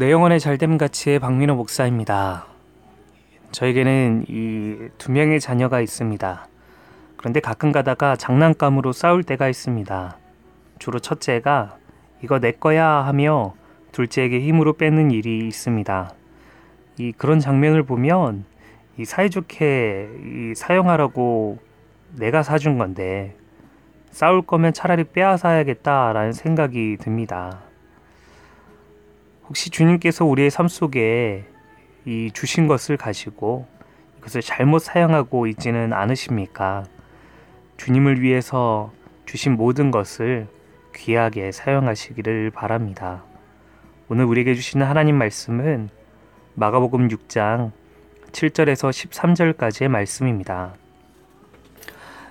내 영혼의 잘됨 가치의 박민호 목사입니다. 저에게는 이 두 명의 자녀가 있습니다. 그런데 가끔 가다가 장난감으로 싸울 때가 있습니다. 주로 첫째가 이거 내 거야 하며 둘째에게 힘으로 뺏는 일이 있습니다. 이 그런 장면을 보면 이 사이좋게 이 사용하라고 내가 사준 건데 싸울 거면 차라리 빼앗아야겠다라는 생각이 듭니다. 혹시 주님께서 우리의 삶 속에 이 주신 것을 가지고 이것을 잘못 사용하고 있지는 않으십니까? 주님을 위해서 주신 모든 것을 귀하게 사용하시기를 바랍니다. 오늘 우리에게 주시는 하나님 말씀은 마가복음 6장 7절에서 13절까지의 말씀입니다.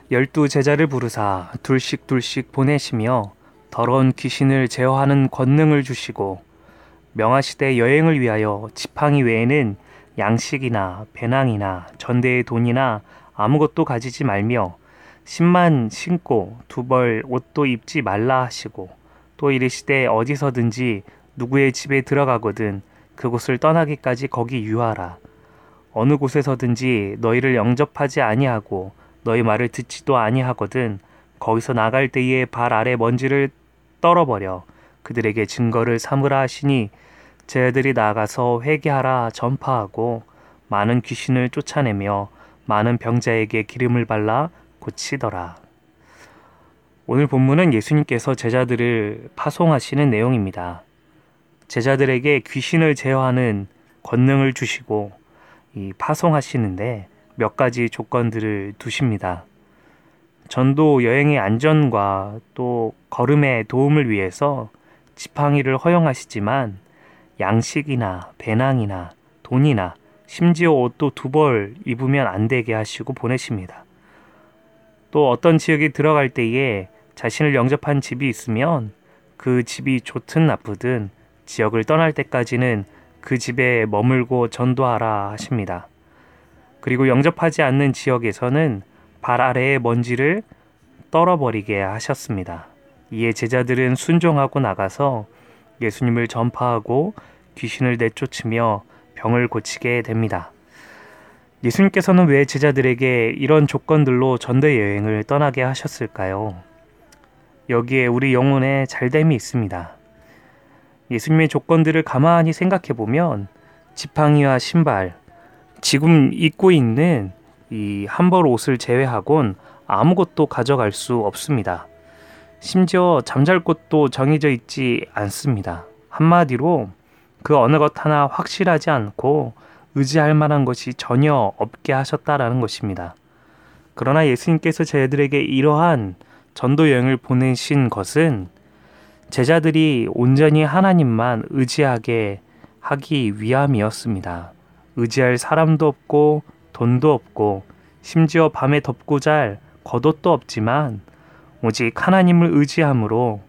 열두 제자를 부르사 둘씩 둘씩 보내시며 더러운 귀신을 제어하는 권능을 주시고 명하시되 여행을 위하여 지팡이 외에는 양식이나 배낭이나 전대의 돈이나 아무것도 가지지 말며 신만 신고 두 벌 옷도 입지 말라 하시고 또 이르시되 어디서든지 누구의 집에 들어가거든 그곳을 떠나기까지 거기 유하라. 어느 곳에서든지 너희를 영접하지 아니하고 너희 말을 듣지도 아니하거든 거기서 나갈 때에 발 아래 먼지를 떨어버려 그들에게 증거를 삼으라 하시니 제들이 나가서 회개하라 전파하고 많은 귀신을 쫓아내며 많은 병자에게 기름을 발라 고치더라. 오늘 본문은 예수님께서 제자들을 파송하시는 내용입니다. 제자들에게 귀신을 제어하는 권능을 주시고 이 파송하시는데 몇 가지 조건들을 두십니다. 전도 여행의 안전과 또 걸음의 도움을 위해서 지팡이를 허용하시지만 양식이나 배낭이나 돈이나 심지어 옷도 두 벌 입으면 안 되게 하시고 보내십니다. 또 어떤 지역에 들어갈 때에 자신을 영접한 집이 있으면 그 집이 좋든 나쁘든 지역을 떠날 때까지는 그 집에 머물고 전도하라 하십니다. 그리고 영접하지 않는 지역에서는 발 아래의 먼지를 떨어버리게 하셨습니다. 이에 제자들은 순종하고 나가서 예수님을 전파하고 귀신을 내쫓으며 병을 고치게 됩니다. 예수님께서는 왜 제자들에게 이런 조건들로 전대 여행을 떠나게 하셨을까요? 여기에 우리 영혼에 잘됨이 있습니다. 예수님의 조건들을 가만히 생각해 보면 지팡이와 신발, 지금 입고 있는 이 한벌 옷을 제외하곤 아무것도 가져갈 수 없습니다. 심지어 잠잘 곳도 정해져 있지 않습니다. 한마디로 그 어느 것 하나 확실하지 않고 의지할 만한 것이 전혀 없게 하셨다라는 것입니다. 그러나 예수님께서 저희들에게 이러한 전도 여행을 보내신 것은 제자들이 온전히 하나님만 의지하게 하기 위함이었습니다. 의지할 사람도 없고 돈도 없고 심지어 밤에 덮고 잘 겉옷도 없지만 오직 하나님을 의지함으로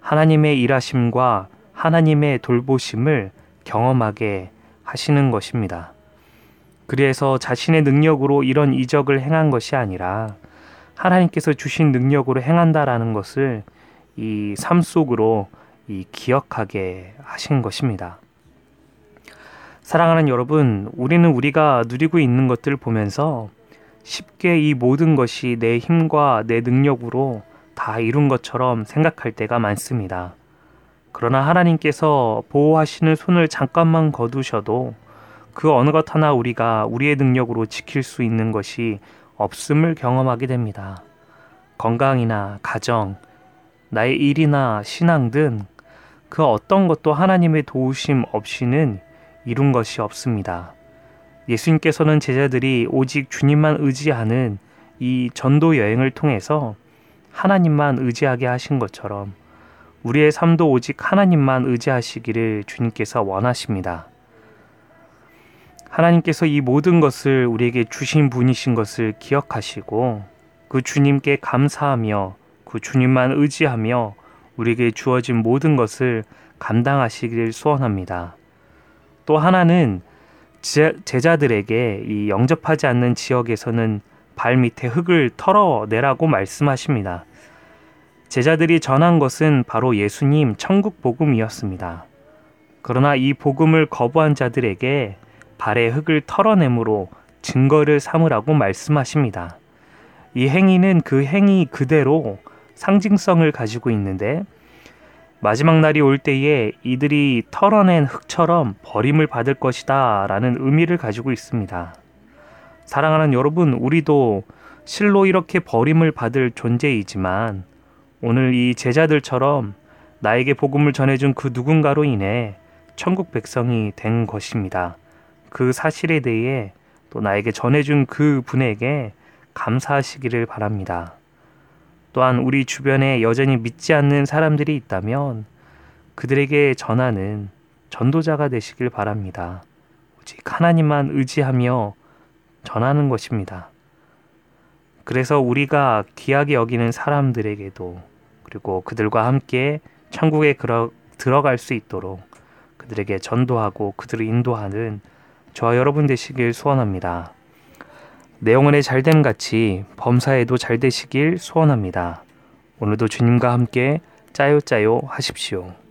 하나님의 일하심과 하나님의 돌보심을 경험하게 하시는 것입니다. 그래서 자신의 능력으로 이런 이적을 행한 것이 아니라 하나님께서 주신 능력으로 행한다라는 것을 이 삶 속으로 이 기억하게 하신 것입니다. 사랑하는 여러분, 우리는 우리가 누리고 있는 것들을 보면서 쉽게 이 모든 것이 내 힘과 내 능력으로 다 이룬 것처럼 생각할 때가 많습니다. 그러나 하나님께서 보호하시는 손을 잠깐만 거두셔도 그 어느 것 하나 우리가 우리의 능력으로 지킬 수 있는 것이 없음을 경험하게 됩니다. 건강이나 가정, 나의 일이나 신앙 등 그 어떤 것도 하나님의 도우심 없이는 이룬 것이 없습니다. 예수님께서는 제자들이 오직 주님만 의지하는 이 전도 여행을 통해서 하나님만 의지하게 하신 것처럼 우리의 삶도 오직 하나님만 의지하시기를 주님께서 원하십니다. 하나님께서 이 모든 것을 우리에게 주신 분이신 것을 기억하시고 그 주님께 감사하며 그 주님만 의지하며 우리에게 주어진 모든 것을 감당하시기를 소원합니다. 또 하나는 제자들에게 이 영접하지 않는 지역에서는 발 밑에 흙을 털어내라고 말씀하십니다. 제자들이 전한 것은 바로 예수님 천국 복음이었습니다. 그러나 이 복음을 거부한 자들에게 발의 흙을 털어내므로 증거를 삼으라고 말씀하십니다. 이 행위는 그 행위 그대로 상징성을 가지고 있는데 마지막 날이 올 때에 이들이 털어낸 흙처럼 버림을 받을 것이다 라는 의미를 가지고 있습니다. 사랑하는 여러분, 우리도 실로 이렇게 버림을 받을 존재이지만 오늘 이 제자들처럼 나에게 복음을 전해준 그 누군가로 인해 천국 백성이 된 것입니다. 그 사실에 대해 또 나에게 전해준 그 분에게 감사하시기를 바랍니다. 또한 우리 주변에 여전히 믿지 않는 사람들이 있다면 그들에게 전하는 전도자가 되시길 바랍니다. 오직 하나님만 의지하며 전하는 것입니다. 그래서 우리가 귀하게 여기는 사람들에게도 그리고 그들과 함께 천국에 들어갈 수 있도록 그들에게 전도하고 그들을 인도하는 저와 여러분 되시길 소원합니다. 내용은의 잘됨 같이 범사에도 잘 되시길 소원합니다. 오늘도 주님과 함께 짜요 짜요 하십시오.